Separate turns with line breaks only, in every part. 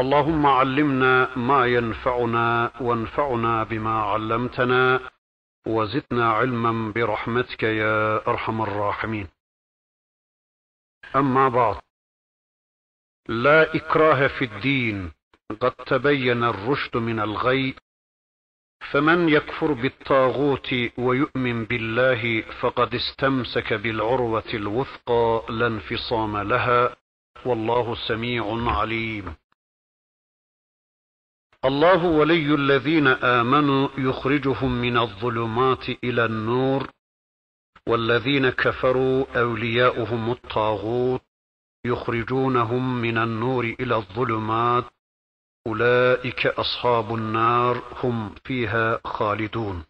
اللهم علمنا ما ينفعنا وانفعنا بما علمتنا وزدنا علما برحمتك يا أرحم الراحمين. أما بعد لا إكراه في الدين قد تبين الرشد من الغي فمن يكفر بالطاغوت ويؤمن بالله فقد استمسك بالعروة الوثقى لا انفصام لها والله سميع عليم. الله ولي الذين آمنوا يخرجهم من الظلمات إلى النور والذين كفروا أولياؤهم الطاغوت يخرجونهم من النور إلى الظلمات أولئك أصحاب النار هم فيها خالدون.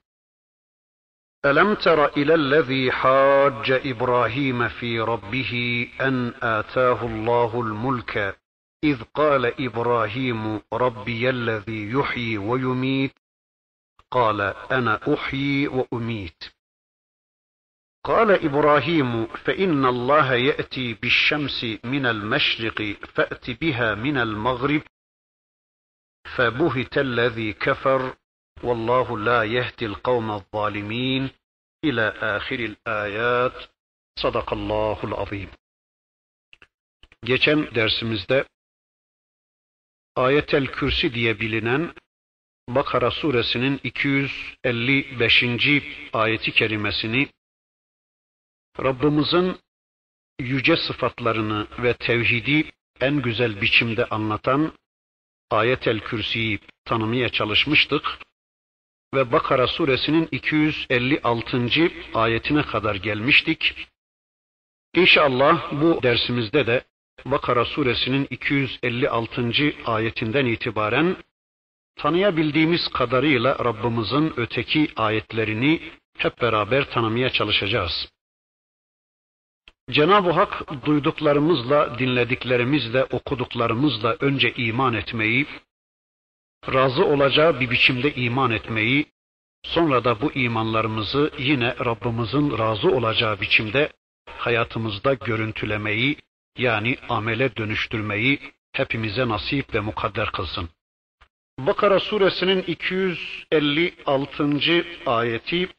ألم تر إلى الذي حاج إبراهيم في ربه أن آتاه الله الملك إذ قال إبراهيم ربي الذي يحيي ويميت قال أنا أحيي وأميت. قال إبراهيم فإن الله يأتي بالشمس من المشرق فأت بها من المغرب فبهت الذي كفر والله لا يهدي القوم الظالمين. إلى آخر الآيات. صدق الله العظيم. Geçen dersimizde Ayetel Kürsi diye bilinen Bakara suresinin 255. ayeti kerimesini Rabbimizin yüce sıfatlarını ve tevhidi en güzel biçimde anlatan Ayetel Kürsi'yi tanımaya çalışmıştık ve Bakara suresinin 256. ayetine kadar gelmiştik. İnşallah bu dersimizde de Bakara suresinin 256. ayetinden itibaren tanıyabildiğimiz kadarıyla Rabbimizin öteki ayetlerini hep beraber tanımaya çalışacağız. Cenab-ı Hak duyduklarımızla, dinlediklerimizle, okuduklarımızla önce iman etmeyi, razı olacağı bir biçimde iman etmeyi, sonra da bu imanlarımızı yine Rabbimizin razı olacağı biçimde hayatımızda görüntülemeyi, yani amele dönüştürmeyi hepimize nasip ve mukadder kılsın. Bakara suresinin 256. ayeti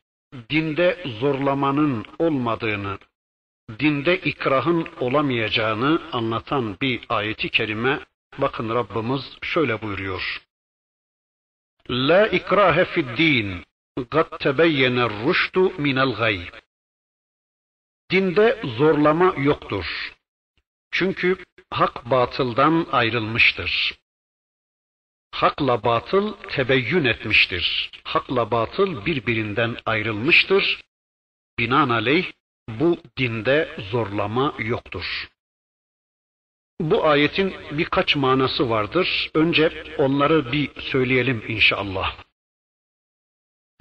dinde zorlamanın olmadığını, dinde ikrahın olamayacağını anlatan bir ayeti kerime. Bakın Rabbimiz şöyle buyuruyor. La ikrahe fid din. قَدْ تَبَيَّنَ الرُّشْدُ مِنَ الْغَيْبِ Dinde zorlama yoktur. Çünkü hak batıldan ayrılmıştır. Hakla batıl tebeyyün etmiştir. Hakla batıl birbirinden ayrılmıştır. Binaenaleyh bu dinde zorlama yoktur. Bu ayetin birkaç manası vardır. Önce onları bir söyleyelim inşallah.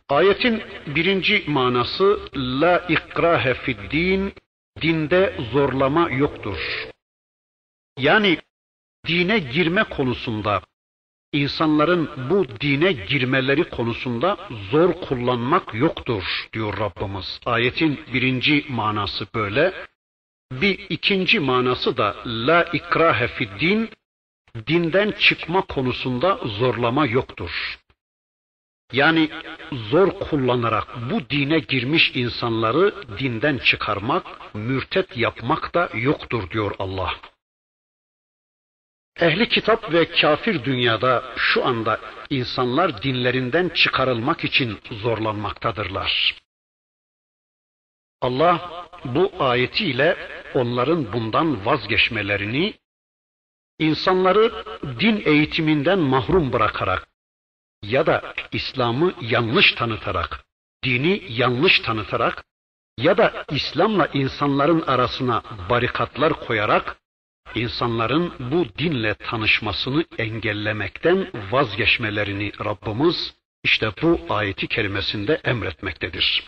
Ayetin birinci manası la ikrahe fid din, dinde zorlama yoktur. Yani dine girme konusunda insanların bu dine girmeleri konusunda zor kullanmak yoktur diyor Rabbimiz. Ayetin birinci manası böyle. Bir ikinci manası da la ikrahe fid din dinden çıkma konusunda zorlama yoktur. Yani zor kullanarak bu dine girmiş insanları dinden çıkarmak, mürtet yapmak da yoktur diyor Allah. Ehli kitap ve kafir dünyada şu anda insanlar dinlerinden çıkarılmak için zorlanmaktadırlar. Allah bu ayetiyle onların bundan vazgeçmelerini, insanları din eğitiminden mahrum bırakarak ya da İslam'ı yanlış tanıtarak, dini yanlış tanıtarak ya da İslam'la insanların arasına barikatlar koyarak insanların bu dinle tanışmasını engellemekten vazgeçmelerini Rabbimiz işte bu ayeti kerimesinde emretmektedir.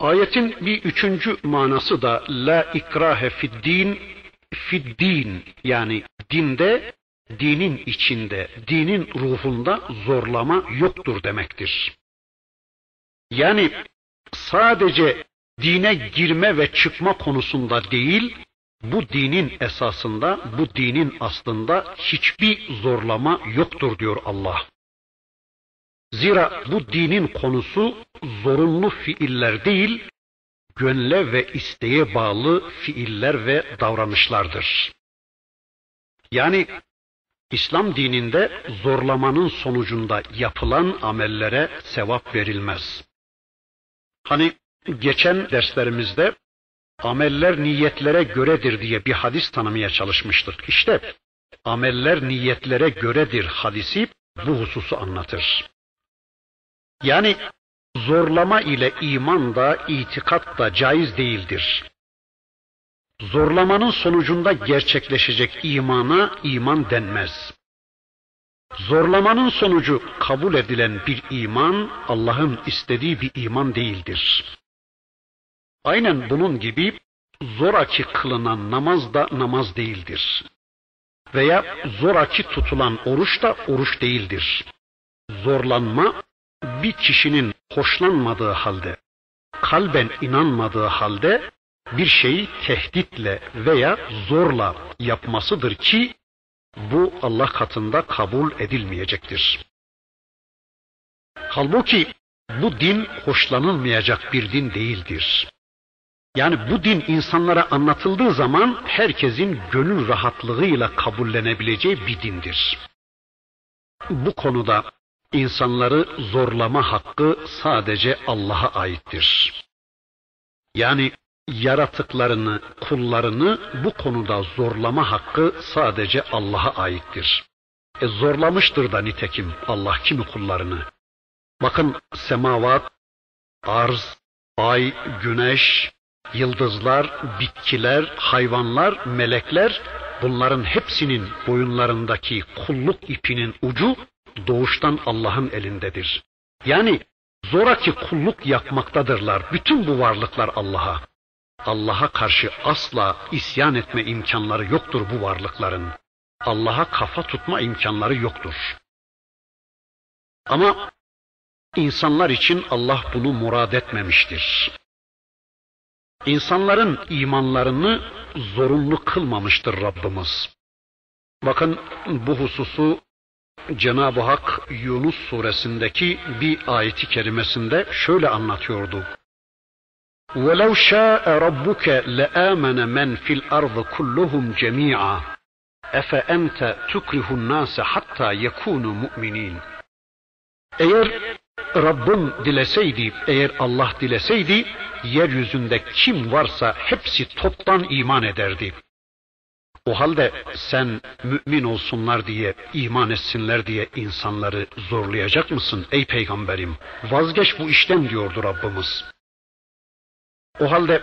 Ayetin bir üçüncü manası da la ikrahe fid din fid din yani dinde dinin içinde, dinin ruhunda zorlama yoktur demektir. Yani sadece dine girme ve çıkma konusunda değil, bu dinin esasında, bu dinin aslında hiçbir zorlama yoktur diyor Allah. Zira bu dinin konusu zorunlu fiiller değil, gönle ve isteğe bağlı fiiller ve davranışlardır. Yani İslam dininde zorlamanın sonucunda yapılan amellere sevap verilmez. Hani geçen derslerimizde ameller niyetlere göredir diye bir hadis tanımaya çalışmıştık. İşte ameller niyetlere göredir hadisi bu hususu anlatır. Yani zorlama ile iman da itikat da caiz değildir. Zorlamanın sonucunda gerçekleşecek imana iman denmez. Zorlamanın sonucu kabul edilen bir iman Allah'ın istediği bir iman değildir. Aynen bunun gibi zoraki kılınan namaz da namaz değildir. Veya zoraki tutulan oruç da oruç değildir. Zorlanma bir kişinin hoşlanmadığı halde, kalben inanmadığı halde bir şeyi tehditle veya zorla yapmasıdır ki bu Allah katında kabul edilmeyecektir. Halbuki bu din hoşlanılmayacak bir din değildir. Yani bu din insanlara anlatıldığı zaman herkesin gönül rahatlığıyla kabullenebileceği bir dindir. Bu konuda insanları zorlama hakkı sadece Allah'a aittir. Yani yaratıklarını, kullarını bu konuda zorlama hakkı sadece Allah'a aittir. E zorlamıştır da nitekim Allah kimi kullarını. Bakın semavat, arz, ay, güneş, yıldızlar, bitkiler, hayvanlar, melekler bunların hepsinin boyunlarındaki kulluk ipinin ucu doğuştan Allah'ın elindedir. Yani zoraki kulluk yapmaktadırlar bütün bu varlıklar Allah'a. Allah'a karşı asla isyan etme imkanları yoktur bu varlıkların. Allah'a kafa tutma imkanları yoktur. Ama insanlar için Allah bunu murad etmemiştir. İnsanların imanlarını zorunlu kılmamıştır Rabbimiz. Bakın bu hususu Cenab-ı Hak Yunus suresindeki bir ayeti kerimesinde şöyle anlatıyordu. وَلَوْ شَاءَ رَبُّكَ لَآمَنَ مَنْ فِي الْأَرْضِ كُلُّهُمْ جَمِيعًا اَفَاَنْتَ تُكْرِهُ النَّاسَ حَتَّى يَكُونُوا مُؤْمِنِينَ Eğer Rabbim dileseydi, eğer Allah dileseydi, yeryüzünde kim varsa hepsi toptan iman ederdi. O halde sen mümin olsunlar diye, iman etsinler diye insanları zorlayacak mısın ey peygamberim? Vazgeç bu işten diyordu Rabbimiz. O halde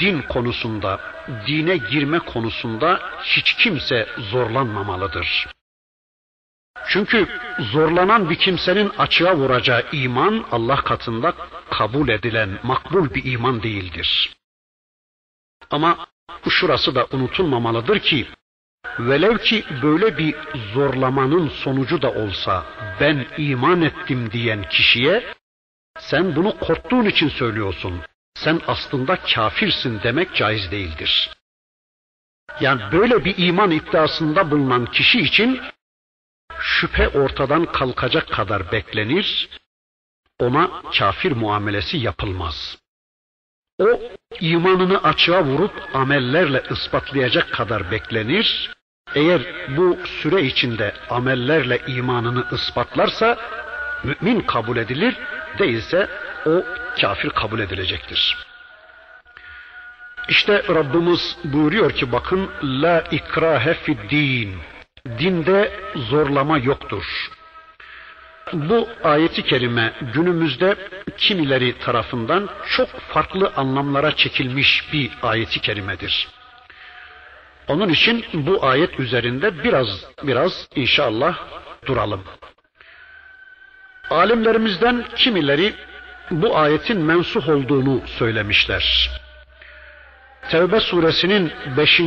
din konusunda, dine girme konusunda hiç kimse zorlanmamalıdır. Çünkü zorlanan bir kimsenin açığa vuracağı iman Allah katında kabul edilen makbul bir iman değildir. Ama şurası da unutulmamalıdır ki velev ki böyle bir zorlamanın sonucu da olsa ben iman ettim diyen kişiye sen bunu korktuğun için söylüyorsun. Sen aslında kafirsin demek caiz değildir. Yani böyle bir iman iddiasında bulunan kişi için şüphe ortadan kalkacak kadar beklenir, ona kafir muamelesi yapılmaz. O imanını açığa vurup amellerle ispatlayacak kadar beklenir. Eğer bu süre içinde amellerle imanını ispatlarsa mümin kabul edilir, değilse o kafir kabul edilecektir. İşte Rabbimiz buyuruyor ki bakın la ikrahe fid din. Dinde zorlama yoktur. Bu ayeti kerime günümüzde kimileri tarafından çok farklı anlamlara çekilmiş bir ayeti kerimedir. Onun için bu ayet üzerinde biraz biraz inşallah duralım. Alimlerimizden kimileri bu ayetin mensuh olduğunu söylemişler. Tevbe suresinin 5.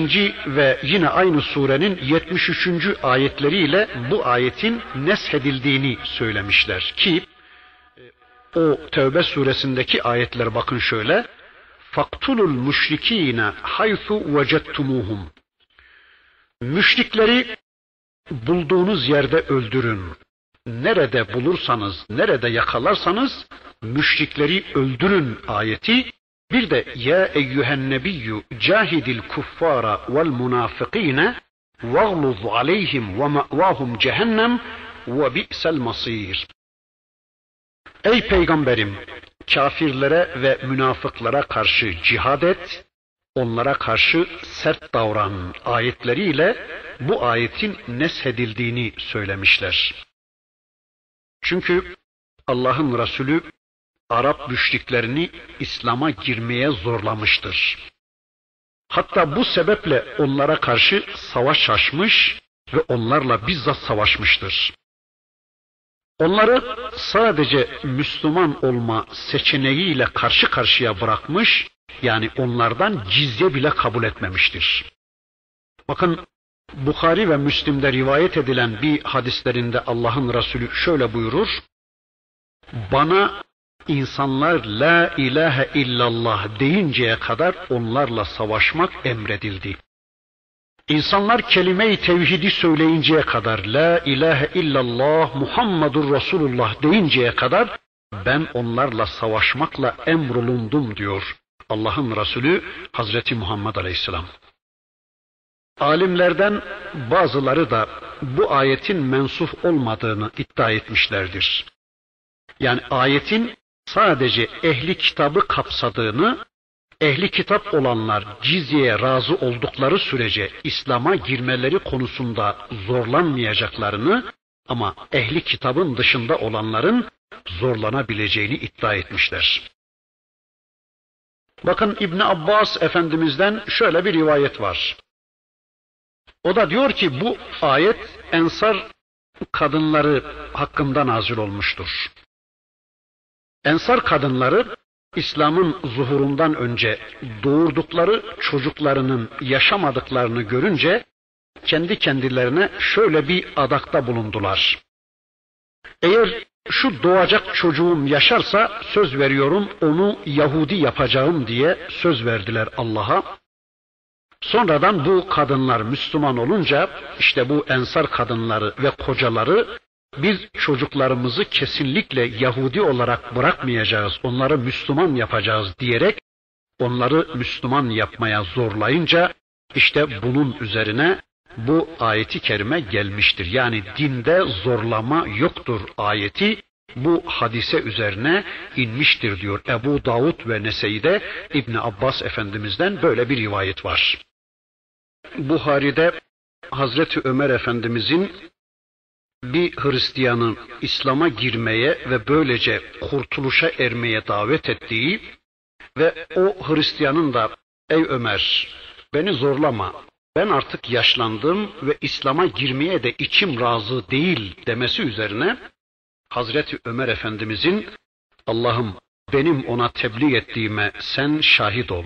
ve yine aynı surenin 73. ayetleriyle bu ayetin neshedildiğini söylemişler ki o Tevbe suresindeki ayetler bakın şöyle faktulul müşrikine haythu vecettumuhum Müşrikleri bulduğunuz yerde öldürün. Nerede bulursanız, nerede yakalarsanız müşrikleri öldürün ayeti bir de ya eyyühen nebiyyü cahidil kuffara vel münafıkine vagluz aleyhim ve ma'vahum cehennem ve bi'sel masir. Ey peygamberim kafirlere ve münafıklara karşı cihad et, onlara karşı sert davran ayetleriyle bu ayetin neshedildiğini söylemişler. Çünkü Allah'ın Resulü Arap müşriklerini İslam'a girmeye zorlamıştır. Hatta bu sebeple onlara karşı savaş açmış ve onlarla bizzat savaşmıştır. Onları sadece Müslüman olma seçeneğiyle karşı karşıya bırakmış, yani onlardan cizye bile kabul etmemiştir. Bakın Bukhari ve Müslim'de rivayet edilen bir hadislerinde Allah'ın Resulü şöyle buyurur. Bana insanlar la ilahe illallah deyinceye kadar onlarla savaşmak emredildi. İnsanlar kelime-i tevhidi söyleyinceye kadar la ilahe illallah Muhammedur Resulullah deyinceye kadar ben onlarla savaşmakla emrolundum diyor Allah'ın Resulü Hazreti Muhammed Aleyhisselam. Alimlerden bazıları da bu ayetin mensuh olmadığını iddia etmişlerdir. Yani ayetin sadece ehli kitabı kapsadığını, ehli kitap olanlar cizyeye razı oldukları sürece İslam'a girmeleri konusunda zorlanmayacaklarını ama ehli kitabın dışında olanların zorlanabileceğini iddia etmişler. Bakın İbni Abbas Efendimiz'den şöyle bir rivayet var. O da diyor ki bu ayet ensar kadınları hakkında nazil olmuştur. Ensar kadınları İslam'ın zuhurundan önce doğurdukları çocuklarının yaşamadıklarını görünce kendi kendilerine şöyle bir adakta bulundular. Eğer şu doğacak çocuğum yaşarsa söz veriyorum onu Yahudi yapacağım diye söz verdiler Allah'a. Sonradan bu kadınlar Müslüman olunca işte bu ensar kadınları ve kocaları biz çocuklarımızı kesinlikle Yahudi olarak bırakmayacağız, onları Müslüman yapacağız diyerek onları Müslüman yapmaya zorlayınca işte bunun üzerine bu ayeti kerime gelmiştir. Yani dinde zorlama yoktur ayeti bu hadise üzerine inmiştir diyor Ebu Davud ve Nese'de İbn Abbas Efendimiz'den böyle bir rivayet var. Buhari'de Hazreti Ömer Efendimizin bir Hristiyanın İslam'a girmeye ve böylece kurtuluşa ermeye davet ettiği ve o Hristiyanın da ey Ömer beni zorlama ben artık yaşlandım ve İslam'a girmeye de içim razı değil demesi üzerine Hazreti Ömer Efendimizin Allah'ım benim ona tebliğ ettiğime sen şahit ol.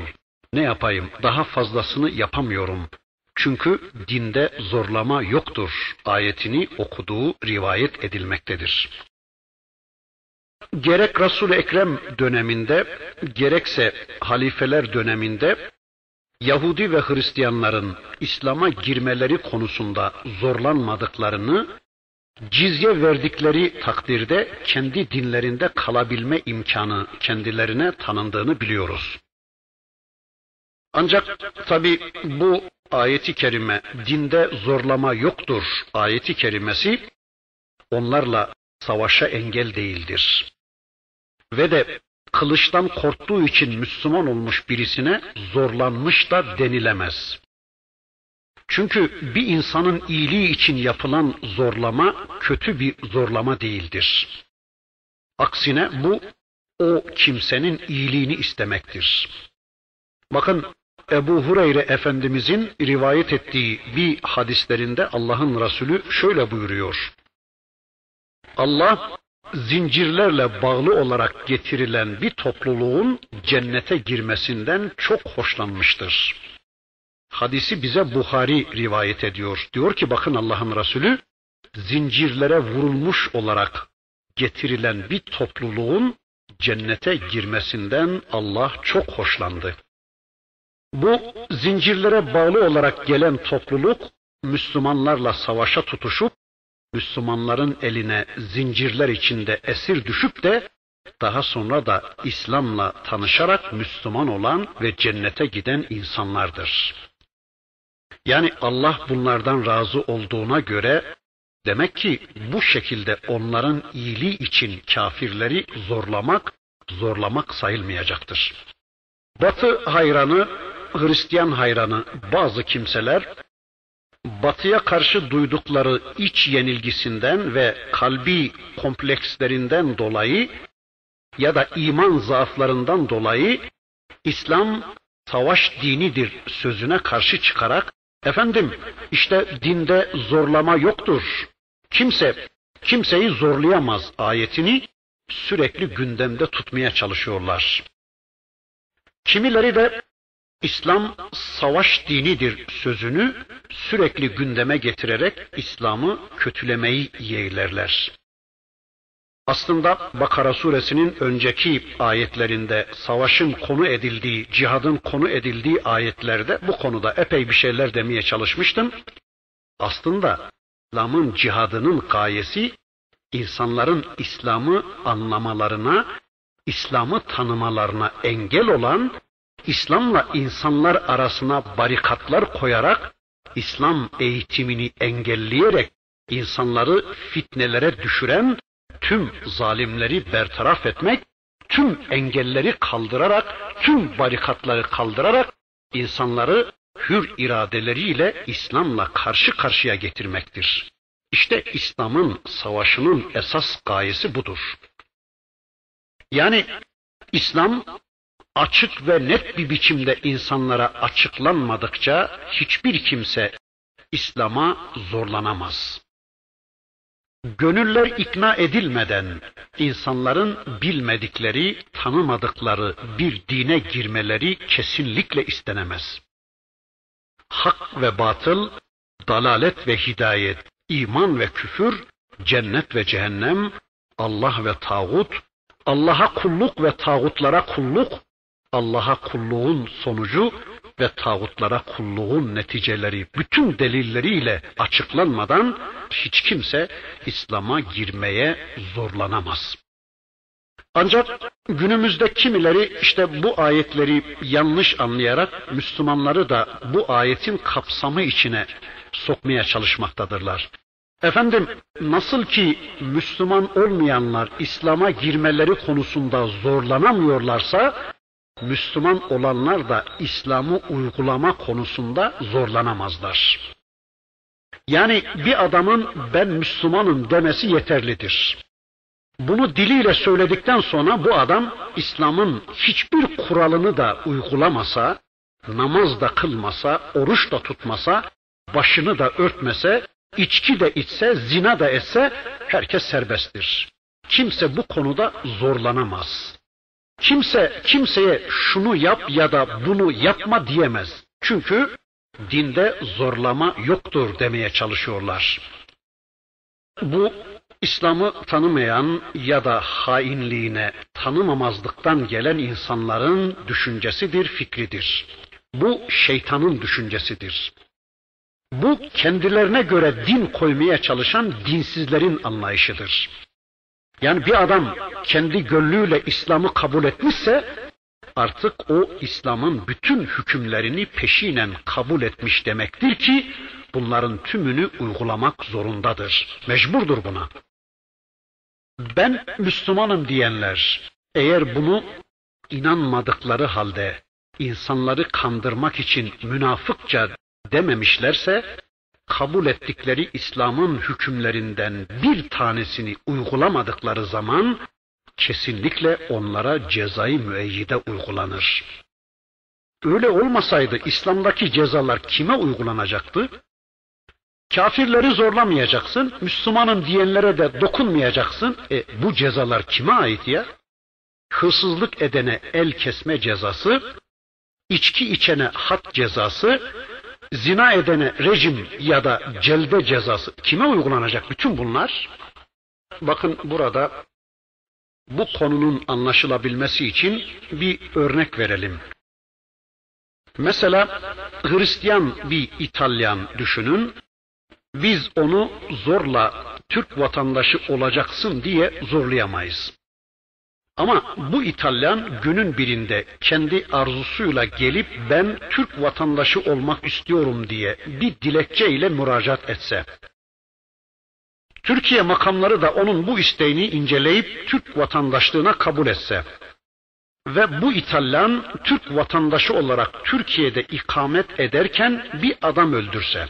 Ne yapayım daha fazlasını yapamıyorum. Çünkü dinde zorlama yoktur ayetini okuduğu rivayet edilmektedir. Gerek Resul-i Ekrem döneminde gerekse halifeler döneminde Yahudi ve Hristiyanların İslam'a girmeleri konusunda zorlanmadıklarını, cizye verdikleri takdirde kendi dinlerinde kalabilme imkanı kendilerine tanındığını biliyoruz. Ancak tabi bu ayeti kerime dinde zorlama yoktur ayeti kerimesi onlarla savaşa engel değildir. Ve de kılıçtan korktuğu için Müslüman olmuş birisine zorlanmış da denilemez. Çünkü bir insanın iyiliği için yapılan zorlama kötü bir zorlama değildir. Aksine bu o kimsenin iyiliğini istemektir. Bakın Ebu Hureyre Efendimizin rivayet ettiği bir hadislerinde Allah'ın Resulü şöyle buyuruyor. Allah zincirlerle bağlı olarak getirilen bir topluluğun cennete girmesinden çok hoşlanmıştır. Hadisi bize Buhari rivayet ediyor. Diyor ki bakın Allah'ın Resulü zincirlere vurulmuş olarak getirilen bir topluluğun cennete girmesinden Allah çok hoşlandı. Bu zincirlere bağlı olarak gelen topluluk Müslümanlarla savaşa tutuşup Müslümanların eline zincirler içinde esir düşüp de daha sonra da İslam'la tanışarak Müslüman olan ve cennete giden insanlardır. Yani Allah bunlardan razı olduğuna göre demek ki bu şekilde onların iyiliği için kafirleri zorlamak, zorlamak sayılmayacaktır. Batı hayranı, Hristiyan hayranı bazı kimseler batıya karşı duydukları iç yenilgisinden ve kalbi komplekslerinden dolayı ya da iman zaaflarından dolayı İslam savaş dinidir sözüne karşı çıkarak efendim işte dinde zorlama yoktur. Kimse kimseyi zorlayamaz ayetini sürekli gündemde tutmaya çalışıyorlar. Kimileri de İslam savaş dinidir sözünü sürekli gündeme getirerek İslam'ı kötülemeyi yeğlerler. Aslında Bakara suresinin önceki ayetlerinde savaşın konu edildiği, cihadın konu edildiği ayetlerde bu konuda epey bir şeyler demeye çalışmıştım. Aslında İslam'ın cihadının gayesi insanların İslam'ı anlamalarına, İslam'ı tanımalarına engel olan İslam'la insanlar arasına barikatlar koyarak İslam eğitimini engelleyerek insanları fitnelere düşüren tüm zalimleri bertaraf etmek, tüm engelleri kaldırarak, tüm barikatları kaldırarak insanları hür iradeleriyle İslam'la karşı karşıya getirmektir. İşte İslam'ın savaşının esas gayesi budur. Yani İslam açık ve net bir biçimde insanlara açıklanmadıkça hiçbir kimse İslam'a zorlanamaz. Gönüller ikna edilmeden insanların bilmedikleri, tanımadıkları bir dine girmeleri kesinlikle istenemez. Hak ve batıl, dalalet ve hidayet, iman ve küfür, cennet ve cehennem, Allah ve tağut, Allah'a kulluk ve tağutlara kulluk, Allah'a kulluğun sonucu ve tağutlara kulluğun neticeleri bütün delilleriyle açıklanmadan hiç kimse İslam'a girmeye zorlanamaz. Ancak günümüzde kimileri işte bu ayetleri yanlış anlayarak Müslümanları da bu ayetin kapsamı içine sokmaya çalışmaktadırlar. Efendim nasıl ki Müslüman olmayanlar İslam'a girmeleri konusunda zorlanamıyorlarsa Müslüman olanlar da İslam'ı uygulama konusunda zorlanamazlar. Yani bir adamın ben Müslümanım demesi yeterlidir. Bunu diliyle söyledikten sonra bu adam İslam'ın hiçbir kuralını da uygulamasa, namaz da kılmasa, oruç da tutmasa, başını da örtmese, içki de içse, zina da etse herkes serbesttir. Kimse bu konuda zorlanamaz. Kimse kimseye şunu yap ya da bunu yapma diyemez. Çünkü dinde zorlama yoktur demeye çalışıyorlar. Bu İslam'ı tanımayan ya da hainliğine, tanımamazlıktan gelen insanların düşüncesidir, fikridir. Bu şeytanın düşüncesidir. Bu kendilerine göre din koymaya çalışan dinsizlerin anlayışıdır. Yani bir adam kendi gönlüyle İslam'ı kabul etmişse artık o İslam'ın bütün hükümlerini peşinen kabul etmiş demektir ki bunların tümünü uygulamak zorundadır. Mecburdur buna. Ben Müslümanım diyenler eğer bunu inanmadıkları halde insanları kandırmak için münafıkça dememişlerse kabul ettikleri İslam'ın hükümlerinden bir tanesini uygulamadıkları zaman kesinlikle onlara cezayı müeyyide uygulanır. Öyle olmasaydı İslam'daki cezalar kime uygulanacaktı? Kafirleri zorlamayacaksın, Müslümanım diyenlere de dokunmayacaksın. E, bu cezalar kime ait ya? Hırsızlık edene el kesme cezası, içki içene hat cezası, zina edene rejim ya da celde cezası kime uygulanacak bütün bunlar? Bakın burada bu konunun anlaşılabilmesi için bir örnek verelim. Mesela Hristiyan bir İtalyan düşünün. Biz onu zorla Türk vatandaşı olacaksın diye zorlayamayız. Ama bu İtalyan günün birinde kendi arzusuyla gelip ben Türk vatandaşı olmak istiyorum diye bir dilekçe ile müracaat etse, Türkiye makamları da onun bu isteğini inceleyip Türk vatandaşlığına kabul etse. Ve bu İtalyan Türk vatandaşı olarak Türkiye'de ikamet ederken bir adam öldürse,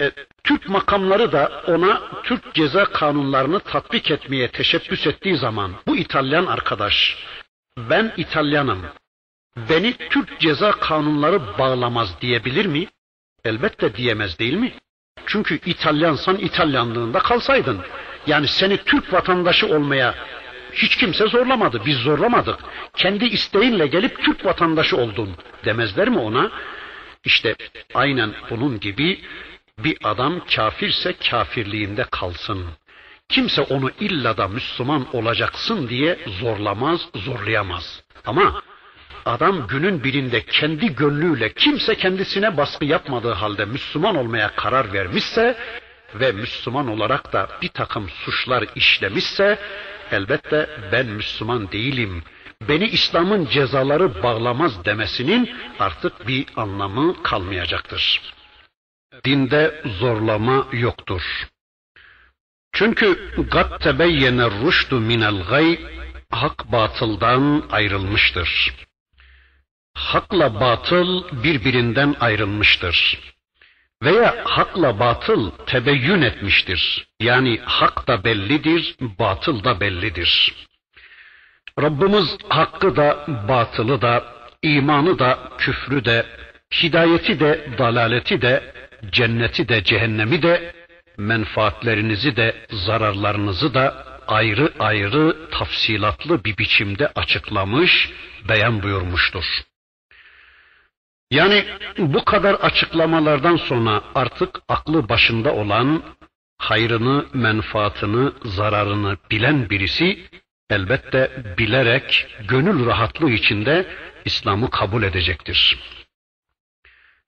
e, Türk makamları da ona Türk ceza kanunlarını tatbik etmeye teşebbüs ettiği zaman bu İtalyan arkadaş, ben İtalyanım, beni Türk ceza kanunları bağlamaz diyebilir mi? Elbette diyemez değil mi? Çünkü İtalyansan İtalyanlığında kalsaydın. Yani seni Türk vatandaşı olmaya hiç kimse zorlamadı. Biz zorlamadık. Kendi isteğinle gelip Türk vatandaşı oldun demezler mi ona? İşte aynen bunun gibi bir adam kafirse kafirliğinde kalsın. Kimse onu illa da Müslüman olacaksın diye zorlamaz, zorlayamaz. Ama adam günün birinde kendi gönlüyle kimse kendisine baskı yapmadığı halde Müslüman olmaya karar vermişse ve Müslüman olarak da bir takım suçlar işlemişse elbette ben Müslüman değilim. Beni İslam'ın cezaları bağlamaz demesinin artık bir anlamı kalmayacaktır. Dinde zorlama yoktur. Çünkü gat tebeyyene rüştü minel gay hak batıldan ayrılmıştır. Hakla batıl birbirinden ayrılmıştır. Veya hakla batıl tebeyyün etmiştir. Yani hak da bellidir, batıl da bellidir. Rabbimiz hakkı da, batılı da, imanı da, küfrü de, hidayeti de, dalaleti de, cenneti de, cehennemi de, menfaatlerinizi de, zararlarınızı da ayrı ayrı tafsilatlı bir biçimde açıklamış, beyan buyurmuştur. Yani bu kadar açıklamalardan sonra artık aklı başında olan, hayrını, menfaatını, zararını bilen birisi elbette bilerek gönül rahatlığı içinde İslam'ı kabul edecektir.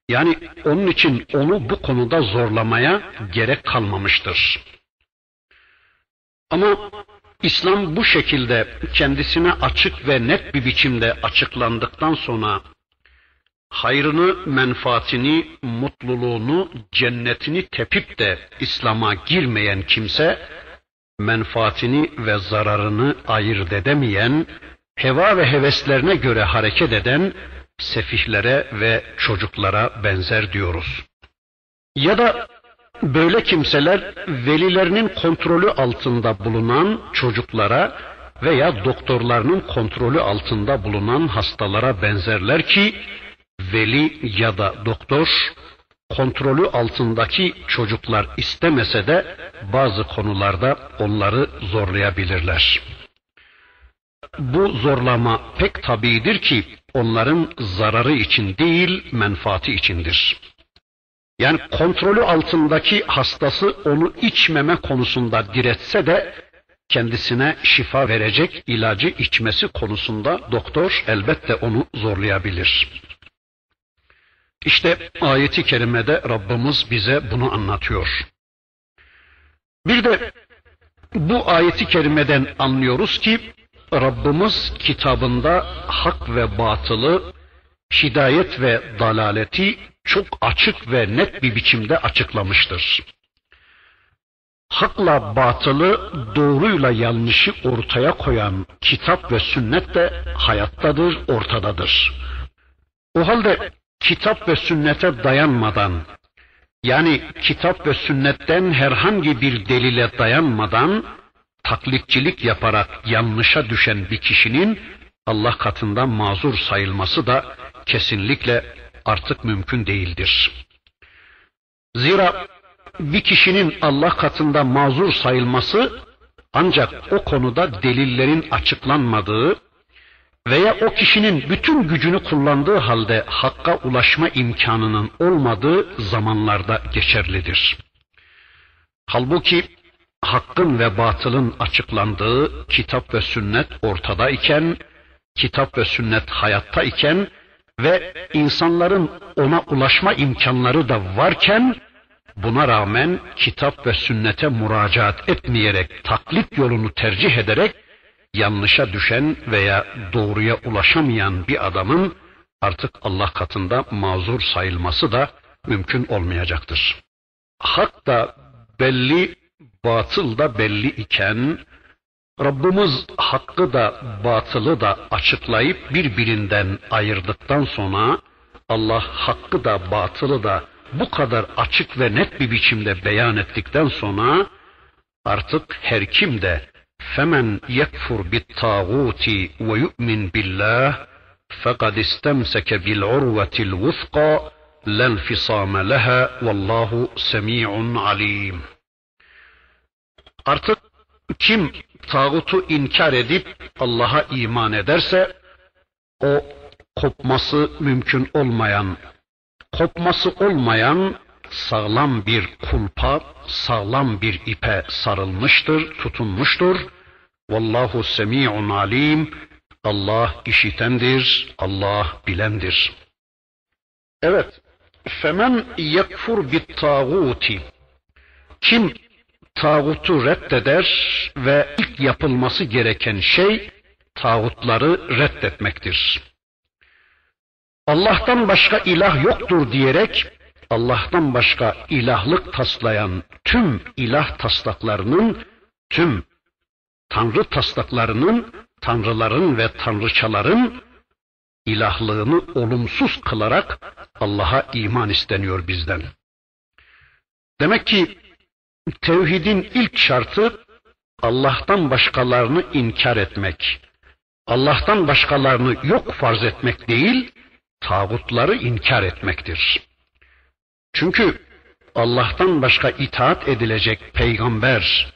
Yani onun için onu bu konuda zorlamaya gerek kalmamıştır. Ama İslam bu şekilde kendisine açık ve net bir biçimde açıklandıktan sonra hayrını, menfaatini, mutluluğunu, cennetini tepip de İslam'a girmeyen kimse, menfaatini ve zararını ayırt edemeyen, heva ve heveslerine göre hareket eden sefihlere ve çocuklara benzer diyoruz. Ya da böyle kimseler velilerinin kontrolü altında bulunan çocuklara veya doktorlarının kontrolü altında bulunan hastalara benzerler ki veli ya da doktor kontrolü altındaki çocuklar istemese de bazı konularda onları zorlayabilirler. Bu zorlama pek tabidir ki onların zararı için değil menfaati içindir. Yani kontrolü altındaki hastası onu içmeme konusunda diretse de kendisine şifa verecek ilacı içmesi konusunda doktor elbette onu zorlayabilir. İşte ayeti kerimede Rabbimiz bize bunu anlatıyor. Bir de bu ayeti kerimeden anlıyoruz ki Rabbimiz kitabında hak ve batılı, hidayet ve dalaleti çok açık ve net bir biçimde açıklamıştır. Hakla batılı, doğruyla yanlışı ortaya koyan kitap ve sünnet de hayattadır, ortadadır. O halde kitap ve sünnete dayanmadan, yani kitap ve sünnetten herhangi bir delile dayanmadan, taklitçilik yaparak yanlışa düşen bir kişinin Allah katından mazur sayılması da kesinlikle artık mümkün değildir. Zira bir kişinin Allah katında mazur sayılması ancak o konuda delillerin açıklanmadığı veya o kişinin bütün gücünü kullandığı halde hakka ulaşma imkanının olmadığı zamanlarda geçerlidir. Halbuki hakkın ve batılın açıklandığı kitap ve sünnet ortada iken, kitap ve sünnet hayatta iken ve insanların ona ulaşma imkanları da varken buna rağmen kitap ve sünnete müracaat etmeyerek taklit yolunu tercih ederek yanlışa düşen veya doğruya ulaşamayan bir adamın artık Allah katında mazur sayılması da mümkün olmayacaktır. Hak da belli, batıl da belli iken Rabbimiz hakkı da batılı da açıklayıp birbirinden ayırdıktan sonra Allah hakkı da batılı da bu kadar açık ve net bir biçimde beyan ettikten sonra artık her kim de femen yekfur bit tağuti ve yu'min billah fekad istemseke bil urvetil vufqa len fisame leha vallahu semi'un alim. Artık kim tağutu inkar edip Allah'a iman ederse o kopması mümkün olmayan, kopması olmayan sağlam bir kulpa, sağlam bir ipe sarılmıştır, tutunmuştur. Vallahu semi'un alim. Allah işitendir, Allah bilendir. Evet, femen yekfur bit tağuti. Kim tağutu reddeder ve ilk yapılması gereken şey tağutları reddetmektir. Allah'tan başka ilah yoktur diyerek Allah'tan başka ilahlık taslayan tüm ilah taslaklarının, tüm tanrı taslaklarının, tanrıların ve tanrıçaların ilahlığını olumsuz kılarak Allah'a iman isteniyor bizden. Demek ki tevhidin ilk şartı Allah'tan başkalarını inkar etmek. Allah'tan başkalarını yok farz etmek değil, tağutları inkar etmektir. Çünkü Allah'tan başka itaat edilecek peygamber,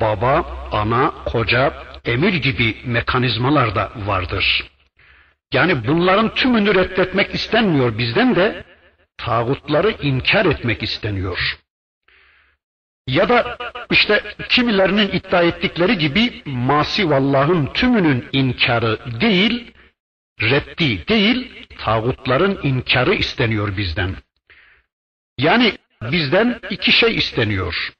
baba, ana, koca, emir gibi mekanizmalar da vardır. Yani bunların tümünü reddetmek istenmiyor bizden de tağutları inkar etmek isteniyor. Ya da işte kimilerinin iddia ettikleri gibi masi vallahın tümünün inkarı değil, reddi değil, tağutların inkarı isteniyor bizden. Yani bizden iki şey isteniyor.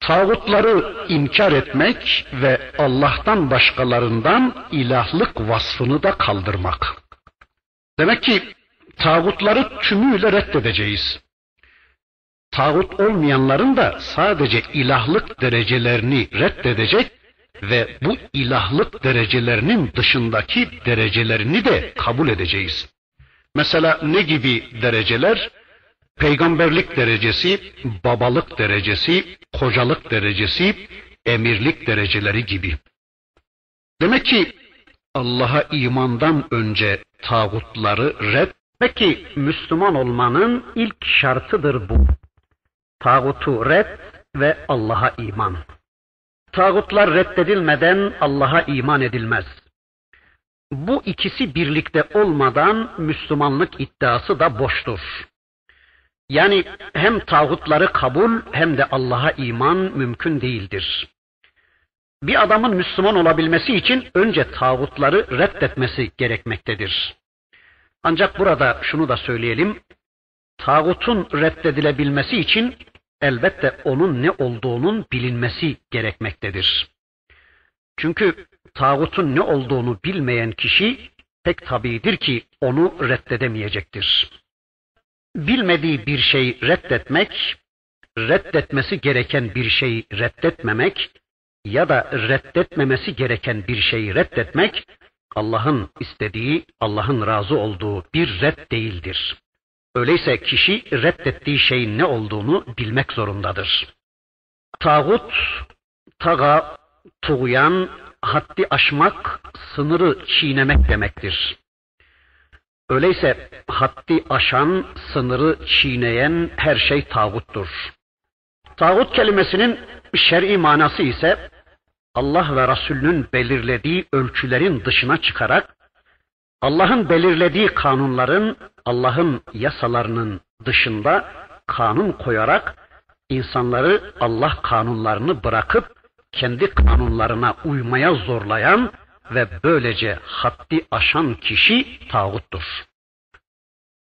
Tağutları inkar etmek ve Allah'tan başkalarından ilahlık vasfını da kaldırmak. Demek ki tağutları tümüyle reddedeceğiz. Tağut olmayanların da sadece ilahlık derecelerini reddedecek ve bu ilahlık derecelerinin dışındaki derecelerini de kabul edeceğiz. Mesela ne gibi dereceler? Peygamberlik derecesi, babalık derecesi, kocalık derecesi, emirlik dereceleri gibi. Demek ki Allah'a imandan önce tağutları red. Peki Müslüman olmanın ilk şartıdır bu. Tağutu red ve Allah'a iman. Tağutlar reddedilmeden Allah'a iman edilmez. Bu ikisi birlikte olmadan Müslümanlık iddiası da boştur. Yani hem tağutları kabul hem de Allah'a iman mümkün değildir. Bir adamın Müslüman olabilmesi için önce tağutları reddetmesi gerekmektedir. Ancak burada şunu da söyleyelim. Tağutun reddedilebilmesi için elbette onun ne olduğunun bilinmesi gerekmektedir. Çünkü tağutun ne olduğunu bilmeyen kişi pek tabidir ki onu reddedemeyecektir. Bilmediği bir şey reddetmek, reddetmesi gereken bir şey reddetmemek ya da reddetmemesi gereken bir şeyi reddetmek Allah'ın istediği, Allah'ın razı olduğu bir red değildir. Öyleyse kişi reddettiği şeyin ne olduğunu bilmek zorundadır. Tağut, taga, tuğyan, haddi aşmak, sınırı çiğnemek demektir. Öyleyse haddi aşan, sınırı çiğneyen her şey tağuttur. Tağut kelimesinin şer'i manası ise Allah ve Resulünün belirlediği ölçülerin dışına çıkarak Allah'ın belirlediği kanunların, Allah'ın yasalarının dışında kanun koyarak insanları Allah kanunlarını bırakıp kendi kanunlarına uymaya zorlayan ve böylece haddi aşan kişi tağuttur.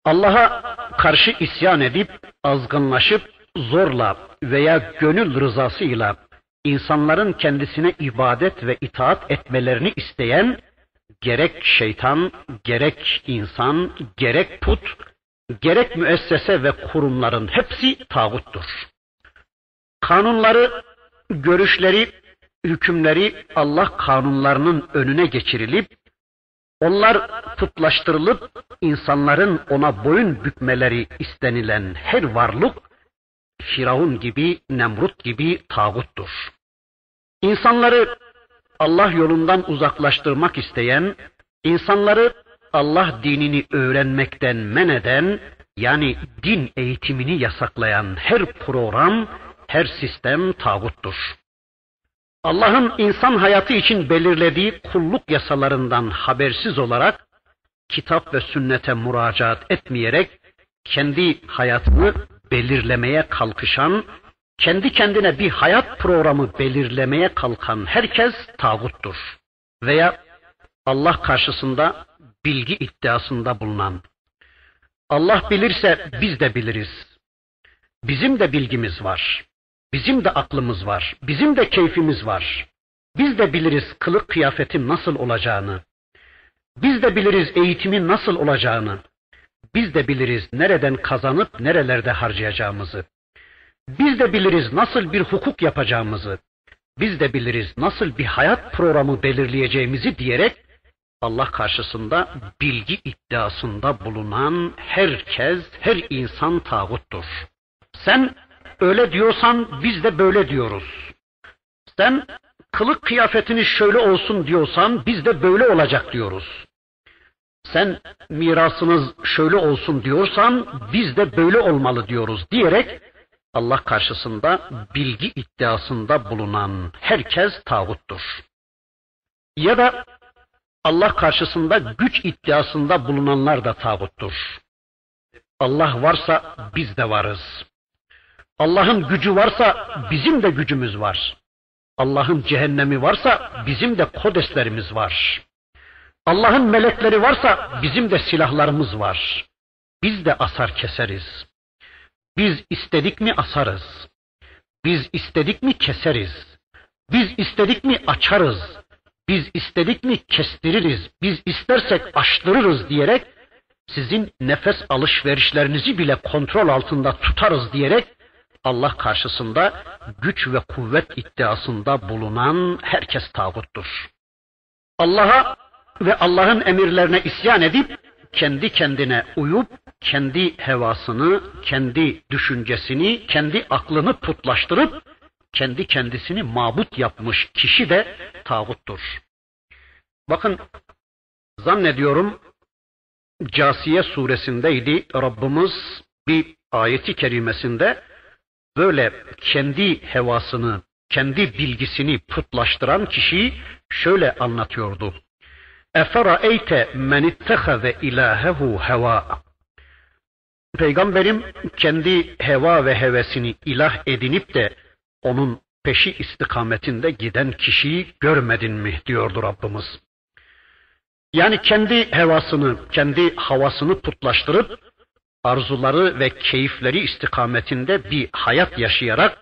Allah'a karşı isyan edip azgınlaşıp zorla veya gönül rızasıyla insanların kendisine ibadet ve itaat etmelerini isteyen gerek şeytan, gerek insan, gerek put, gerek müessese ve kurumların hepsi tağuttur. Kanunları, görüşleri, hükümleri Allah kanunlarının önüne geçirilip, onlar putlaştırılıp insanların ona boyun bükmeleri istenilen her varlık, Firavun gibi, Nemrut gibi tağuttur. İnsanları Allah yolundan uzaklaştırmak isteyen, insanları Allah dinini öğrenmekten men eden, yani din eğitimini yasaklayan her program, her sistem tağuttur. Allah'ın insan hayatı için belirlediği kulluk yasalarından habersiz olarak, kitap ve sünnete müracaat etmeyerek, kendi hayatını belirlemeye kalkışan, kendi kendine bir hayat programı belirlemeye kalkan herkes tağuttur. Veya Allah karşısında bilgi iddiasında bulunan. Allah bilirse biz de biliriz. Bizim de bilgimiz var. Bizim de aklımız var. Bizim de keyfimiz var. Biz de biliriz kılık kıyafetin nasıl olacağını. Biz de biliriz eğitimin nasıl olacağını. Biz de biliriz nereden kazanıp nerelerde harcayacağımızı. Biz de biliriz nasıl bir hukuk yapacağımızı. Biz de biliriz nasıl bir hayat programı belirleyeceğimizi diyerek Allah karşısında bilgi iddiasında bulunan herkes, her insan tağuttur. Sen öyle diyorsan biz de böyle diyoruz. Sen kılık kıyafetini şöyle olsun diyorsan biz de böyle olacak diyoruz. Sen mirasınız şöyle olsun diyorsan biz de böyle olmalı diyoruz diyerek Allah karşısında bilgi iddiasında bulunan herkes tağuttur. Ya da Allah karşısında güç iddiasında bulunanlar da tağuttur. Allah varsa biz de varız. Allah'ın gücü varsa bizim de gücümüz var. Allah'ın cehennemi varsa bizim de kodeslerimiz var. Allah'ın melekleri varsa bizim de silahlarımız var. Biz de asar keseriz. Biz istedik mi asarız. Biz istedik mi keseriz. Biz istedik mi açarız. Biz istedik mi kestiririz. Biz istersek açtırırız diyerek sizin nefes alışverişlerinizi bile kontrol altında tutarız diyerek Allah karşısında güç ve kuvvet iddiasında bulunan herkes tağuttur. Allah'a ve Allah'ın emirlerine isyan edip kendi kendine uyup kendi hevasını, kendi düşüncesini, kendi aklını putlaştırıp kendi kendisini mabut yapmış kişi de tağuttur. Bakın zannediyorum Casiye suresindeydi Rabbimiz bir ayeti kerimesinde böyle kendi hevasını, kendi bilgisini putlaştıran kişiyi şöyle anlatıyordu. Eferaeyte men ittehaze ilahehu heva. Peygamberim kendi heva ve hevesini ilah edinip de onun peşi istikametinde giden kişiyi görmedin mi diyordu Rabbimiz. Yani kendi hevasını, kendi havasını putlaştırıp arzuları ve keyifleri istikametinde bir hayat yaşayarak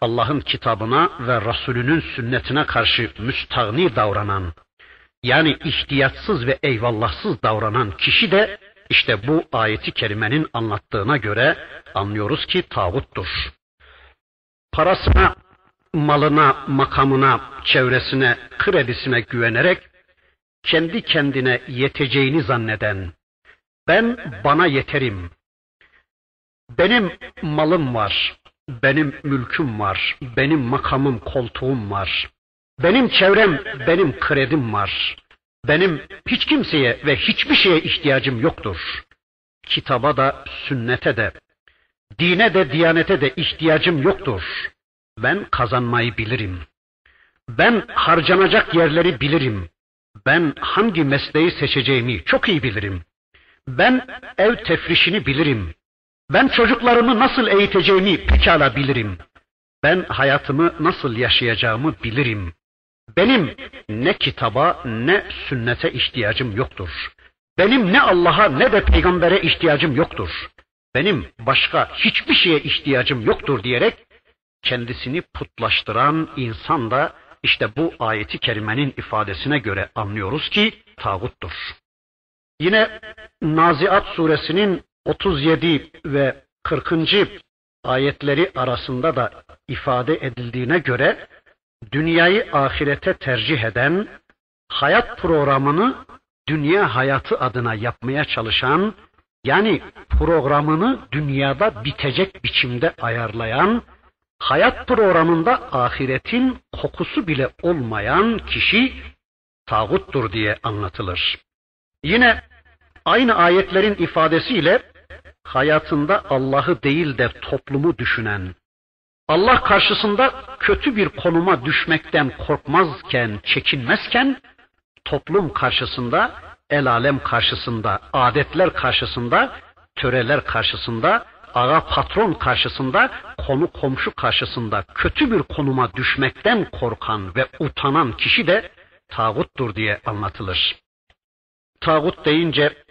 Allah'ın kitabına ve Resulünün sünnetine karşı müstahni davranan, yani ihtiyatsız ve eyvallahsız davranan kişi de işte bu ayeti kerimenin anlattığına göre anlıyoruz ki tağuttur. Parasına, malına, makamına, çevresine, kredisine güvenerek kendi kendine yeteceğini zanneden, ben bana yeterim, benim malım var, benim mülküm var, benim makamım, koltuğum var, benim çevrem, benim kredim var, Benim hiç kimseye ve hiçbir şeye ihtiyacım yoktur. Kitaba da, sünnete de, dine de, diyanete de ihtiyacım yoktur. Ben kazanmayı bilirim. Ben harcanacak yerleri bilirim. Ben hangi mesleği seçeceğimi çok iyi bilirim. Ben ev tefrişini bilirim. Ben çocuklarımı nasıl eğiteceğimi pekala bilirim. Ben hayatımı nasıl yaşayacağımı bilirim. Benim ne kitaba ne sünnete ihtiyacım yoktur. Benim ne Allah'a ne de peygambere ihtiyacım yoktur. Benim başka hiçbir şeye ihtiyacım yoktur diyerek kendisini putlaştıran insan da işte bu ayeti kerimenin ifadesine göre anlıyoruz ki tağuttur. Yine Naziat suresinin 37 ve 40. ayetleri arasında da ifade edildiğine göre dünyayı ahirete tercih eden, hayat programını dünya hayatı adına yapmaya çalışan, yani programını dünyada bitecek biçimde ayarlayan, hayat programında ahiretin kokusu bile olmayan kişi tağuttur diye anlatılır. Yine aynı ayetlerin ifadesiyle hayatında Allah'ı değil de toplumu düşünen, Allah karşısında kötü bir konuma düşmekten korkmazken, çekinmezken, toplum karşısında, el alem karşısında, adetler karşısında, töreler karşısında, ağa patron karşısında, konu komşu karşısında kötü bir konuma düşmekten korkan ve utanan kişi de tağuttur diye anlatılır. Tağut deyince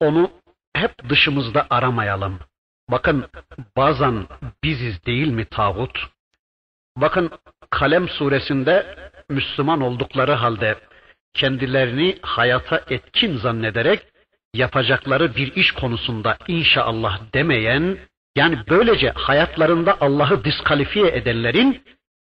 onu hep dışımızda aramayalım. Bakın bazen biziz değil mi tağut? Bakın Kalem suresinde Müslüman oldukları halde kendilerini hayata etkin zannederek yapacakları bir iş konusunda inşallah demeyen, yani böylece hayatlarında Allah'ı diskalifiye edenlerin,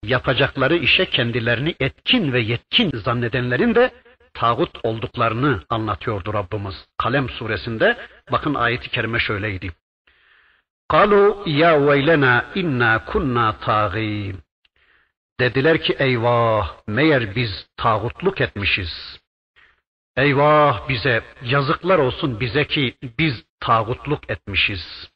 yapacakları işe kendilerini etkin ve yetkin zannedenlerin de tağut olduklarını anlatıyordu Rabbimiz. Kalem suresinde bakın ayeti kerime şöyleydi. Kalu ya veylena inna kunna tağin. Dediler ki eyvah meğer biz tağutluk etmişiz. Eyvah bize yazıklar olsun bize ki biz tağutluk etmişiz.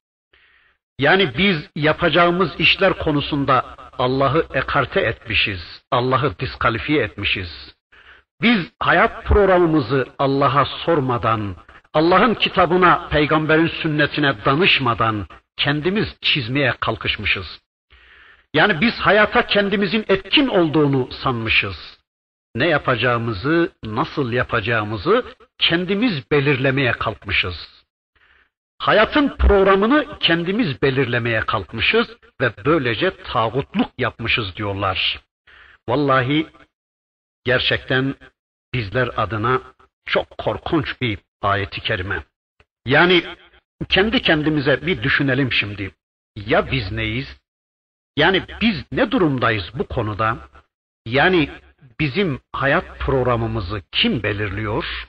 Yani biz yapacağımız işler konusunda Allah'ı ekarte etmişiz. Allah'ı diskalifiye etmişiz. Biz hayat programımızı Allah'a sormadan, Allah'ın kitabına, peygamberin sünnetine danışmadan kendimiz çizmeye kalkışmışız. Yani biz hayata kendimizin etkin olduğunu sanmışız. Ne yapacağımızı, nasıl yapacağımızı kendimiz belirlemeye kalkmışız. Hayatın programını kendimiz belirlemeye kalkmışız ve böylece tağutluk yapmışız diyorlar. Vallahi gerçekten bizler adına çok korkunç bir ayeti kerime. Yani kendi kendimize bir düşünelim şimdi. Ya biz neyiz? Yani biz ne durumdayız bu konuda? Yani bizim hayat programımızı kim belirliyor?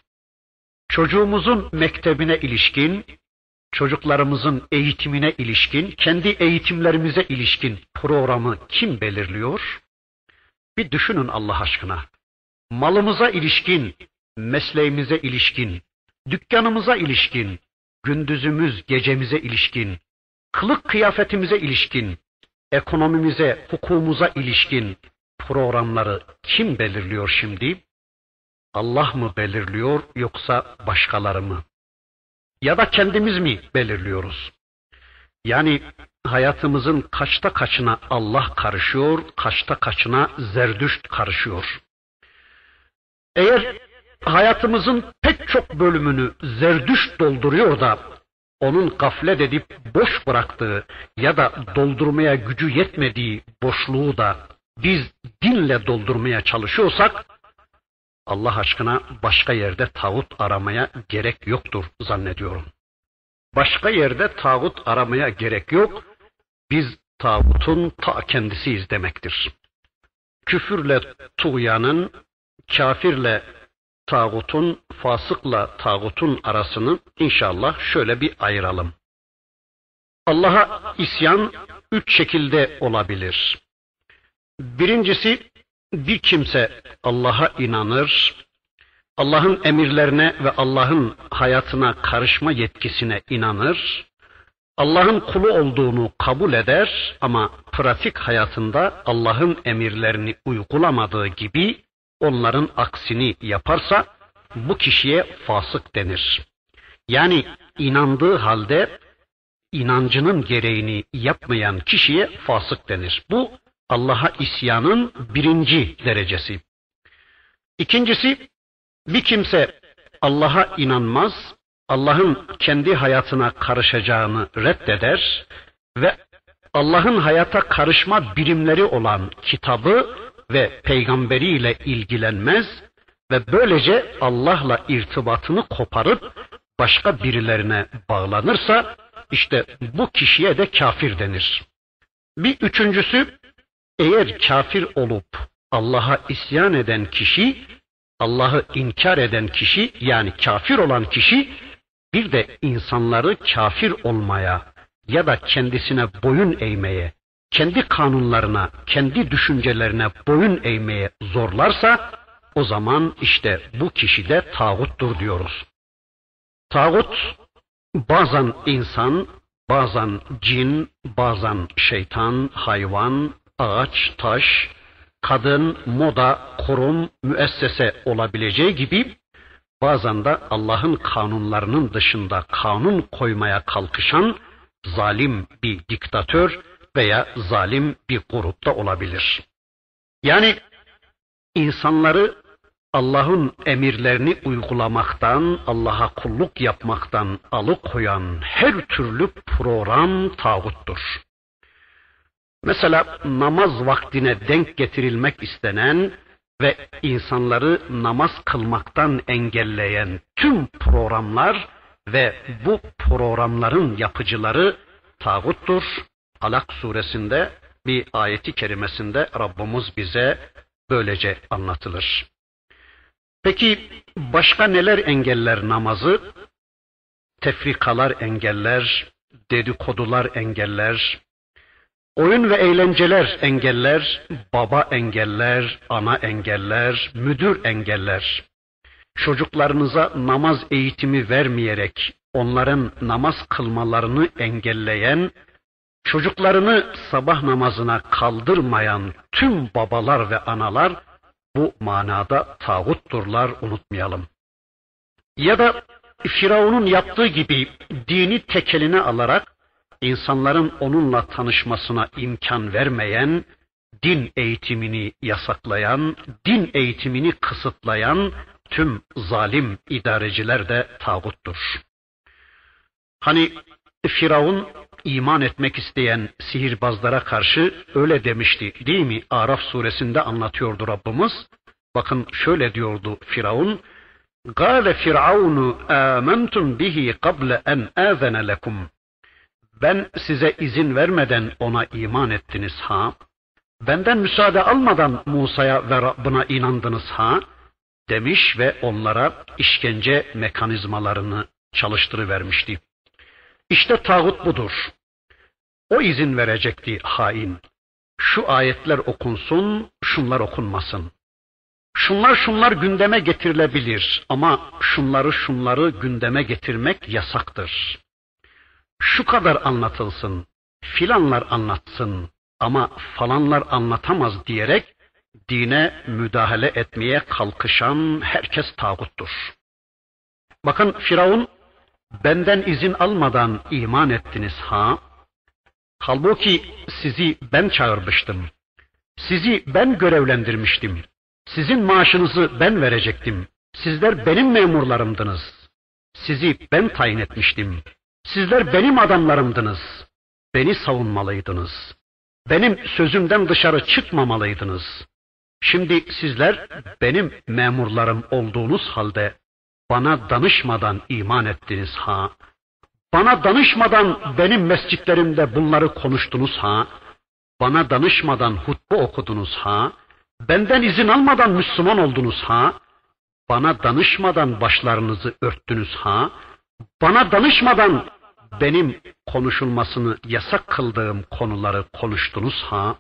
Çocuğumuzun mektebine ilişkin, çocuklarımızın eğitimine ilişkin, kendi eğitimlerimize ilişkin programı kim belirliyor? Bir düşünün Allah aşkına. Malımıza ilişkin, mesleğimize ilişkin, dükkanımıza ilişkin, gündüzümüz gecemize ilişkin, kılık kıyafetimize ilişkin, ekonomimize, hukukumuza ilişkin programları kim belirliyor şimdi? Allah mı belirliyor yoksa başkaları mı? Ya da kendimiz mi belirliyoruz? Yani hayatımızın kaçta kaçına Allah karışıyor, kaçta kaçına zerdüşt karışıyor. Eğer hayatımızın pek çok bölümünü zerdüşt dolduruyor da onun gaflet edip boş bıraktığı ya da doldurmaya gücü yetmediği boşluğu da biz dinle doldurmaya çalışıyorsak Allah aşkına başka yerde tağut aramaya gerek yoktur zannediyorum. Başka yerde tağut aramaya gerek yok. Biz tağutun ta kendisiyiz demektir. Küfürle tuğyanın, kafirle tağutun, fasıkla tağutun arasını inşallah şöyle bir ayıralım. Allah'a isyan üç şekilde olabilir. Birincisi bir kimse Allah'a inanır, Allah'ın emirlerine ve Allah'ın hayatına karışma yetkisine inanır, Allah'ın kulu olduğunu kabul eder ama pratik hayatında Allah'ın emirlerini uygulamadığı gibi onların aksini yaparsa bu kişiye fasık denir. Yani inandığı halde inancının gereğini yapmayan kişiye fasık denir. Bu Allah'a isyanın birinci derecesi. İkincisi bir kimse Allah'a inanmaz, Allah'ın kendi hayatına karışacağını reddeder ve Allah'ın hayata karışma birimleri olan kitabı ve peygamberiyle ilgilenmez ve böylece Allah'la irtibatını koparıp başka birilerine bağlanırsa işte bu kişiye de kafir denir. Bir üçüncüsü eğer kafir olup Allah'a isyan eden kişi, Allah'ı inkar eden kişi yani kafir olan kişi bir de insanları kafir olmaya ya da kendisine boyun eğmeye, kendi kanunlarına, kendi düşüncelerine boyun eğmeye zorlarsa o zaman işte bu kişi de tağuttur diyoruz. Tağut bazen insan, bazen cin, bazen şeytan, hayvan, ağaç, taş, kadın, moda, kurum, müessese olabileceği gibi bazen de Allah'ın kanunlarının dışında kanun koymaya kalkışan zalim bir diktatör veya zalim bir grupta olabilir. Yani insanları Allah'ın emirlerini uygulamaktan, Allah'a kulluk yapmaktan alıkoyan her türlü program tağuttur. Mesela namaz vaktine denk getirilmek istenen ve insanları namaz kılmaktan engelleyen tüm programlar ve bu programların yapıcıları tağuttur. Alak suresinde bir ayeti kerimesinde Rabbimiz bize böylece anlatılır. Peki başka neler engeller namazı? Tefrikalar engeller, dedikodular engeller, oyun ve eğlenceler engeller, baba engeller, ana engeller, müdür engeller. Çocuklarınıza namaz eğitimi vermeyerek onların namaz kılmalarını engelleyen, çocuklarını sabah namazına kaldırmayan tüm babalar ve analar bu manada tağutturlar unutmayalım. Ya da Firavun'un yaptığı gibi dini tekeline alarak insanların onunla tanışmasına imkan vermeyen, din eğitimini yasaklayan, din eğitimini kısıtlayan tüm zalim idareciler de tağuttur. Hani Firavun iman etmek isteyen sihirbazlara karşı öyle demişti değil mi? Araf suresinde anlatıyordu Rabbimiz. Bakın şöyle diyordu Firavun. Gale Firavunu amentum bihi qable en azene lekum. Ben size izin vermeden ona iman ettiniz ha? Benden müsaade almadan Musa'ya ve Rabbına inandınız ha? Demiş ve onlara işkence mekanizmalarını çalıştırıvermişti. İşte tağut budur. O izin verecekti hain. Şu ayetler okunsun, şunlar okunmasın. Şunlar şunlar gündeme getirilebilir ama şunları şunları gündeme getirmek yasaktır. Şu kadar anlatılsın, filanlar anlatsın ama falanlar anlatamaz diyerek dine müdahale etmeye kalkışan herkes tağuttur. Bakın Firavun benden izin almadan iman ettiniz ha? Halbuki sizi ben çağırmıştım. Sizi ben görevlendirmiştim. Sizin maaşınızı ben verecektim. Sizler benim memurlarımdınız. Sizi ben tayin etmiştim. Sizler benim adamlarımdınız. Beni savunmalıydınız. Benim sözümden dışarı çıkmamalıydınız. Şimdi sizler benim memurlarım olduğunuz halde bana danışmadan iman ettiniz ha. Bana danışmadan benim mescitlerimde bunları konuştunuz ha. Bana danışmadan hutbe okudunuz ha. Benden izin almadan Müslüman oldunuz ha. Bana danışmadan başlarınızı örttünüz ha. Bana danışmadan benim konuşulmasını yasak kıldığım konuları konuştunuz ha.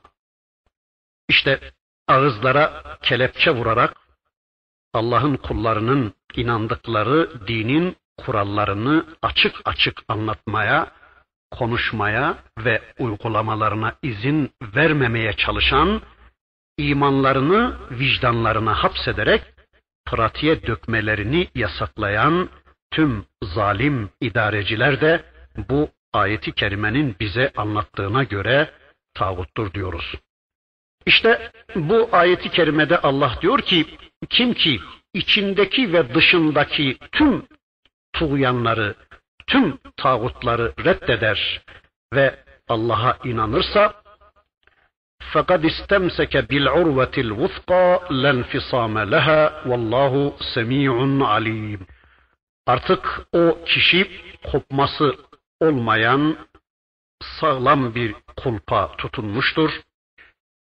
İşte ağızlara kelepçe vurarak Allah'ın kullarının inandıkları dinin kurallarını açık açık anlatmaya, konuşmaya ve uygulamalarına izin vermemeye çalışan, imanlarını vicdanlarına hapsederek pratiğe dökmelerini yasaklayan tüm zalim idareciler de bu ayeti kerimenin bize anlattığına göre tağuttur diyoruz. İşte bu ayeti kerimede Allah diyor ki kim ki içindeki ve dışındaki tüm tuğyanları, tüm tağutları reddeder ve Allah'a inanırsa bil urvetil vusqa len fisame leha vallahu semi'un alim. Artık o kişi kopması olmayan sağlam bir kulpa tutunmuştur.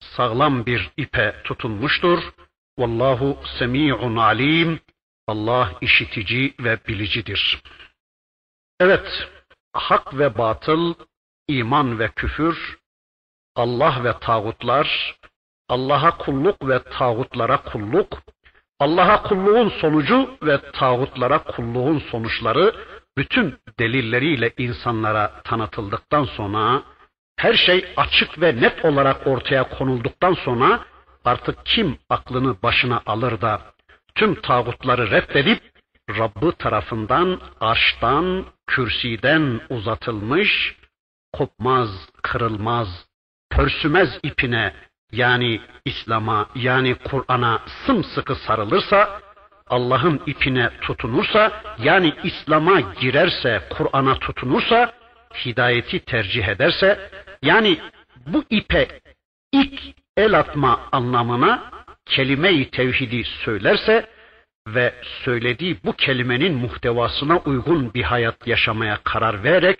Sağlam bir ipe tutunmuştur. Vallahu semi'un alim. Allah işitici ve bilicidir. Evet, hak ve batıl, iman ve küfür, Allah ve tağutlar, Allah'a kulluk ve tağutlara kulluk, Allah'a kulluğun sonucu ve tağutlara kulluğun sonuçları bütün delilleriyle insanlara tanıtıldıktan sonra her şey açık ve net olarak ortaya konulduktan sonra artık kim aklını başına alır da tüm tağutları reddedip Rabbı tarafından arştan, kürsiden uzatılmış, kopmaz, kırılmaz, pörsümez ipine yani İslam'a yani Kur'an'a sımsıkı sarılırsa, Allah'ın ipine tutunursa, yani İslam'a girerse, Kur'an'a tutunursa, hidayeti tercih ederse, yani bu ipe ilk el atma anlamına kelime-i tevhidi söylerse ve söylediği bu kelimenin muhtevasına uygun bir hayat yaşamaya karar vererek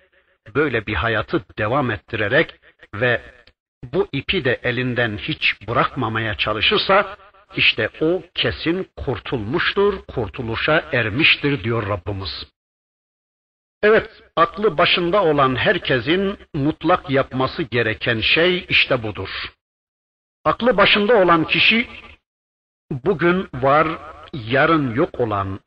böyle bir hayatı devam ettirerek ve bu ipi de elinden hiç bırakmamaya çalışırsa işte o kesin kurtulmuştur, kurtuluşa ermiştir diyor Rabbimiz. Evet, aklı başında olan herkesin mutlak yapması gereken şey işte budur. Aklı başında olan kişi bugün var, yarın yok olan,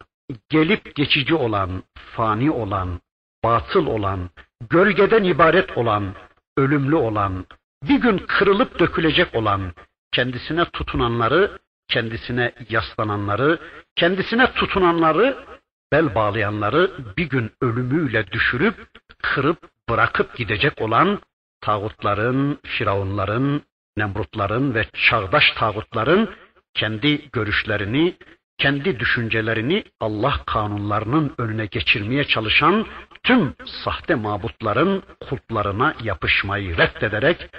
gelip geçici olan, fani olan, batıl olan, gölgeden ibaret olan, ölümlü olan, bir gün kırılıp dökülecek olan, kendisine tutunanları, kendisine yaslananları, kendisine tutunanları, bel bağlayanları bir gün ölümüyle düşürüp, kırıp bırakıp gidecek olan tağutların, firavunların, nemrutların ve çağdaş tağutların kendi görüşlerini, kendi düşüncelerini Allah kanunlarının önüne geçirmeye çalışan tüm sahte mabutların kultlarına yapışmayı reddederek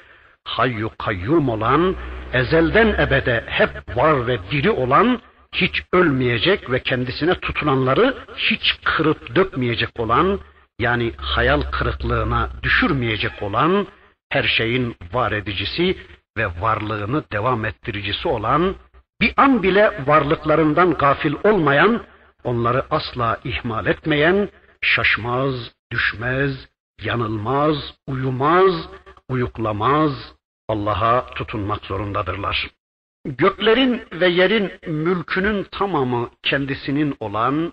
hayyu kayyum olan, ezelden ebede hep var ve diri olan, hiç ölmeyecek ve kendisine tutunanları hiç kırıp dökmeyecek olan, yani hayal kırıklığına düşürmeyecek olan, her şeyin var edicisi ve varlığını devam ettiricisi olan, bir an bile varlıklarından gafil olmayan, onları asla ihmal etmeyen, şaşmaz, düşmez, yanılmaz, uyumaz, uyuklamaz, Allah'a tutunmak zorundadırlar. Göklerin ve yerin mülkünün tamamı kendisinin olan,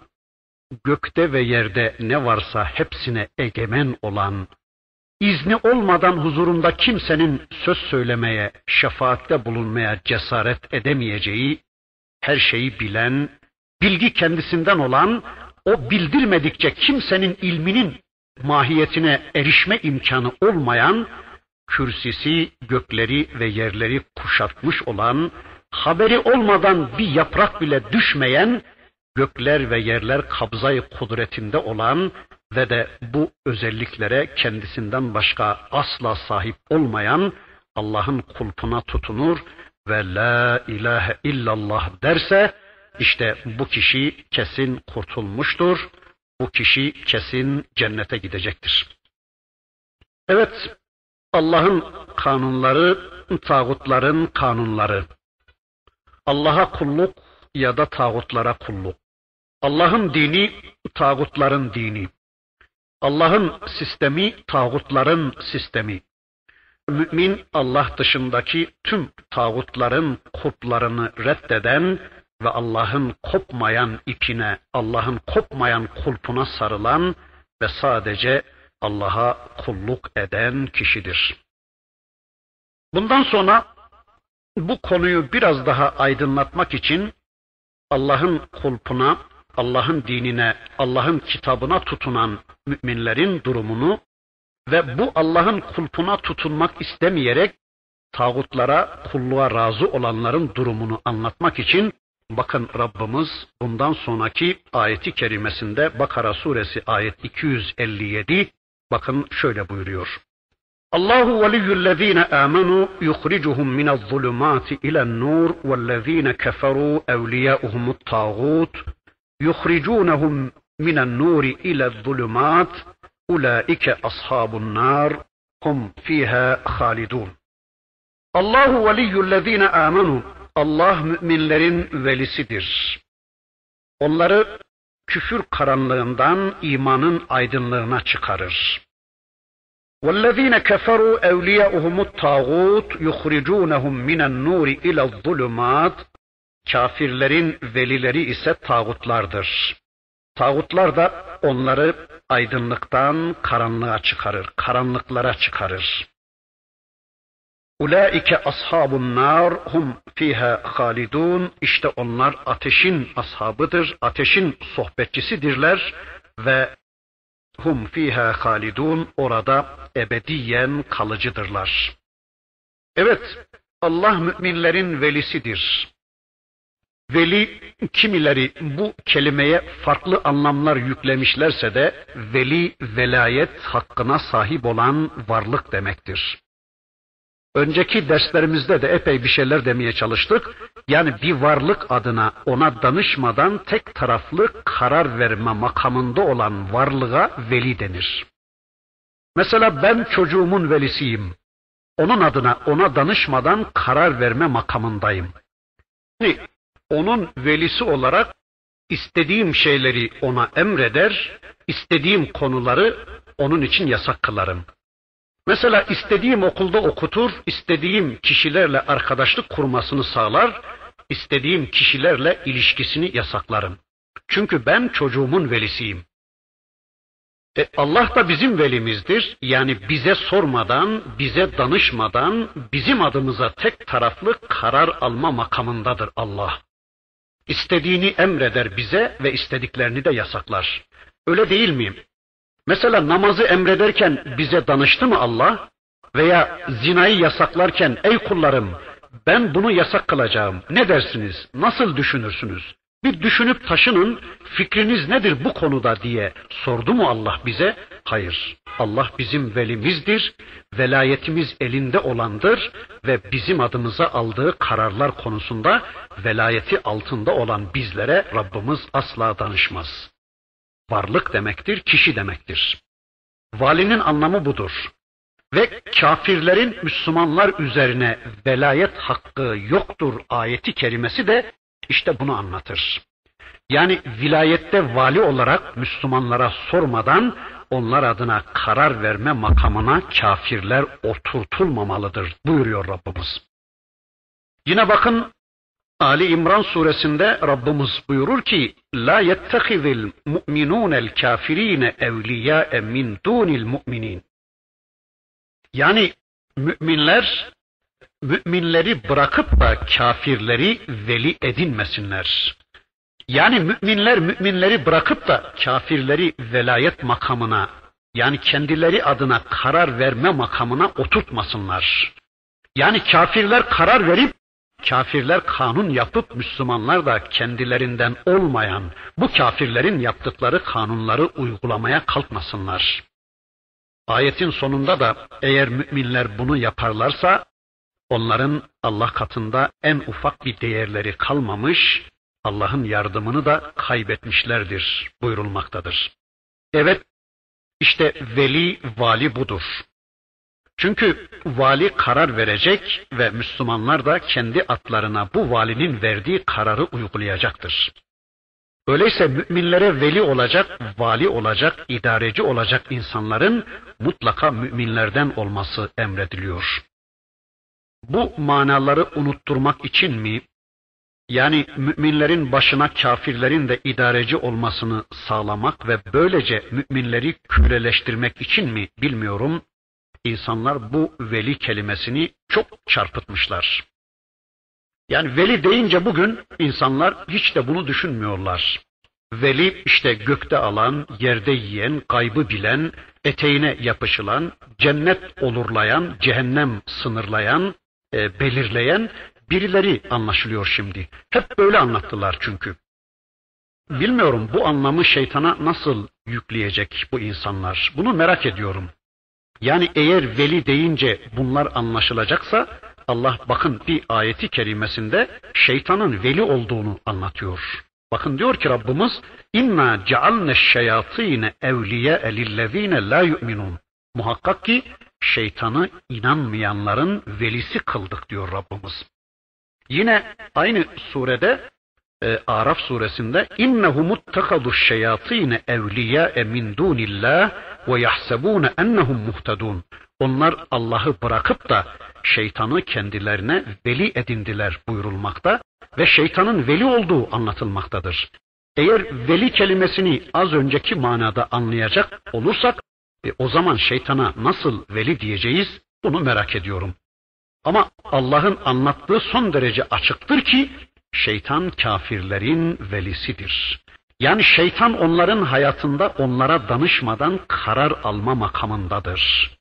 gökte ve yerde ne varsa hepsine egemen olan, izni olmadan huzurunda kimsenin söz söylemeye, şefaatte bulunmaya cesaret edemeyeceği, her şeyi bilen, bilgi kendisinden olan, o bildirmedikçe kimsenin ilminin mahiyetine erişme imkanı olmayan, kürsisi gökleri ve yerleri kuşatmış olan, haberi olmadan bir yaprak bile düşmeyen, gökler ve yerler kabzayı kudretinde olan ve de bu özelliklere kendisinden başka asla sahip olmayan Allah'ın kulpuna tutunur ve la ilahe illallah derse işte bu kişi kesin kurtulmuştur. Bu kişi kesin cennete gidecektir. Evet, Allah'ın kanunları, tağutların kanunları. Allah'a kulluk ya da tağutlara kulluk. Allah'ın dini, tağutların dini. Allah'ın sistemi, tağutların sistemi. Mümin Allah dışındaki tüm tağutların kurtlarını reddeden, ve Allah'ın kopmayan ipine, Allah'ın kopmayan kulpuna sarılan ve sadece Allah'a kulluk eden kişidir. Bundan sonra bu konuyu biraz daha aydınlatmak için Allah'ın kulpuna, Allah'ın dinine, Allah'ın kitabına tutunan müminlerin durumunu ve bu Allah'ın kulpuna tutunmak istemeyerek tağutlara, kulluğa razı olanların durumunu anlatmak için bakın Rabbimiz bundan sonraki ayeti kerimesinde Bakara suresi ayet 257 bakın şöyle buyuruyor. Allahu veliyyullezine amenu yukhricuhum minez zulumati ilen nur vellezine keferu evliyauhumut tağut yukhrijunhum minen nuri ilez zulumat ulaike ashabun nar hum fiha halidun. Allahu veliyyullezine amenu Allah müminlerin velisidir. Onları küfür karanlığından imanın aydınlığına çıkarır. وَالَّذ۪ينَ كَفَرُوا اَوْلِيَاؤُهُمُ الطَّاغُوتُ يُخْرِجُونَهُمْ مِنَ النُّورِ اِلَى الظُّلُمَاتِ Kafirlerin velileri ise tağutlardır. Tağutlar da onları aydınlıktan karanlığa çıkarır, karanlıklara çıkarır. Ulaike ashabun nar hum fiha halidun. İşte onlar ateşin ashabıdır, ateşin sohbetçisidirler ve hum fiha halidun orada ebediyen kalıcıdırlar. Evet, Allah müminlerin velisidir. Veli kimileri bu kelimeye farklı anlamlar yüklemişlerse de veli velayet hakkına sahip olan varlık demektir. Önceki derslerimizde de epey bir şeyler demeye çalıştık. Yani bir varlık adına ona danışmadan tek taraflı karar verme makamında olan varlığa veli denir. Mesela ben çocuğumun velisiyim. Onun adına ona danışmadan karar verme makamındayım. Yani onun velisi olarak istediğim şeyleri ona emreder, istediğim konuları onun için yasak kılarım. Mesela istediğim okulda okutur, istediğim kişilerle arkadaşlık kurmasını sağlar, istediğim kişilerle ilişkisini yasaklarım. Çünkü ben çocuğumun velisiyim. E Allah da bizim velimizdir. Yani bize sormadan, bize danışmadan, bizim adımıza tek taraflı karar alma makamındadır Allah. İstediğini emreder bize ve istediklerini de yasaklar. Öyle değil miyim? Mesela namazı emrederken bize danıştı mı Allah? Veya zinayı yasaklarken ey kullarım ben bunu yasak kılacağım. Ne dersiniz? Nasıl düşünürsünüz? Bir düşünüp taşının fikriniz nedir bu konuda diye sordu mu Allah bize? Hayır. Allah bizim velimizdir, velayetimiz elinde olandır ve bizim adımıza aldığı kararlar konusunda velayeti altında olan bizlere Rabbimiz asla danışmaz varlık demektir, kişi demektir. Valinin anlamı budur. Ve kafirlerin Müslümanlar üzerine velayet hakkı yoktur ayeti kerimesi de işte bunu anlatır. Yani vilayette vali olarak Müslümanlara sormadan onlar adına karar verme makamına kafirler oturtulmamalıdır buyuruyor Rabbimiz. Yine bakın Ali İmran suresinde Rabbimiz buyurur ki la yettehizil mu'minunel kafirine evliya min dunil mu'minin. Yani müminler müminleri bırakıp da kafirleri veli edinmesinler. Yani müminler müminleri bırakıp da kafirleri velayet makamına yani kendileri adına karar verme makamına oturtmasınlar. Yani kafirler karar verip Kafirler kanun yapıp Müslümanlar da kendilerinden olmayan bu kafirlerin yaptıkları kanunları uygulamaya kalkmasınlar. Ayetin sonunda da eğer müminler bunu yaparlarsa onların Allah katında en ufak bir değerleri kalmamış, Allah'ın yardımını da kaybetmişlerdir buyurulmaktadır. Evet, işte veli vali budur. Çünkü vali karar verecek ve Müslümanlar da kendi atlarına bu valinin verdiği kararı uygulayacaktır. Öyleyse müminlere veli olacak, vali olacak, idareci olacak insanların mutlaka müminlerden olması emrediliyor. Bu manaları unutturmak için mi Yani müminlerin başına kafirlerin de idareci olmasını sağlamak ve böylece müminleri köleleştirmek için mi bilmiyorum. İnsanlar bu veli kelimesini çok çarpıtmışlar. Yani veli deyince bugün insanlar hiç de bunu düşünmüyorlar. Veli işte gökte alan, yerde yiyen, kaybı bilen, eteğine yapışılan, cennet olurlayan, cehennem sınırlayan, e, belirleyen birileri anlaşılıyor şimdi. Hep böyle anlattılar çünkü. Bilmiyorum bu anlamı şeytana nasıl yükleyecek bu insanlar. Bunu merak ediyorum. Yani eğer veli deyince bunlar anlaşılacaksa Allah bakın bir ayeti kerimesinde şeytanın veli olduğunu anlatıyor. Bakın diyor ki Rabbimiz inna cealne şeyatine evliye lillezine la yu'minun. Muhakkak ki şeytanı inanmayanların velisi kıldık diyor Rabbimiz. Yine aynı surede e, Araf suresinde innehu muttakadu şeyatine evliya min dunillah ve yahsebune ennehum muhtedun. Onlar Allah'ı bırakıp da şeytanı kendilerine veli edindiler buyurulmakta ve şeytanın veli olduğu anlatılmaktadır. Eğer veli kelimesini az önceki manada anlayacak olursak e, o zaman şeytana nasıl veli diyeceğiz bunu merak ediyorum. Ama Allah'ın anlattığı son derece açıktır ki şeytan kafirlerin velisidir. Yani şeytan onların hayatında onlara danışmadan karar alma makamındadır.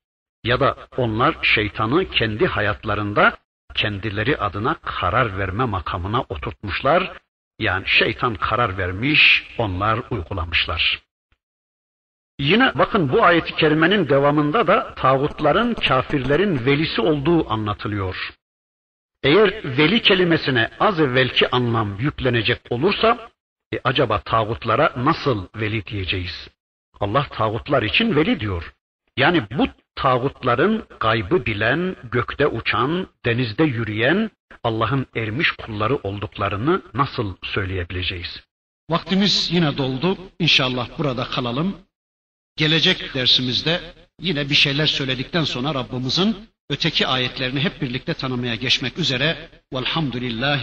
Ya da onlar şeytanı kendi hayatlarında kendileri adına karar verme makamına oturtmuşlar. Yani şeytan karar vermiş, onlar uygulamışlar. Yine bakın bu ayeti kerimenin devamında da tağutların kafirlerin velisi olduğu anlatılıyor. Eğer veli kelimesine az evvelki anlam yüklenecek olursa e acaba tağutlara nasıl veli diyeceğiz? Allah tağutlar için veli diyor. Yani bu tağutların gaybı bilen, gökte uçan, denizde yürüyen Allah'ın ermiş kulları olduklarını nasıl söyleyebileceğiz?
Vaktimiz yine doldu. İnşallah burada kalalım. Gelecek dersimizde yine bir şeyler söyledikten sonra Rabbimizin öteki ayetlerini hep birlikte tanımaya geçmek üzere. Velhamdülillahi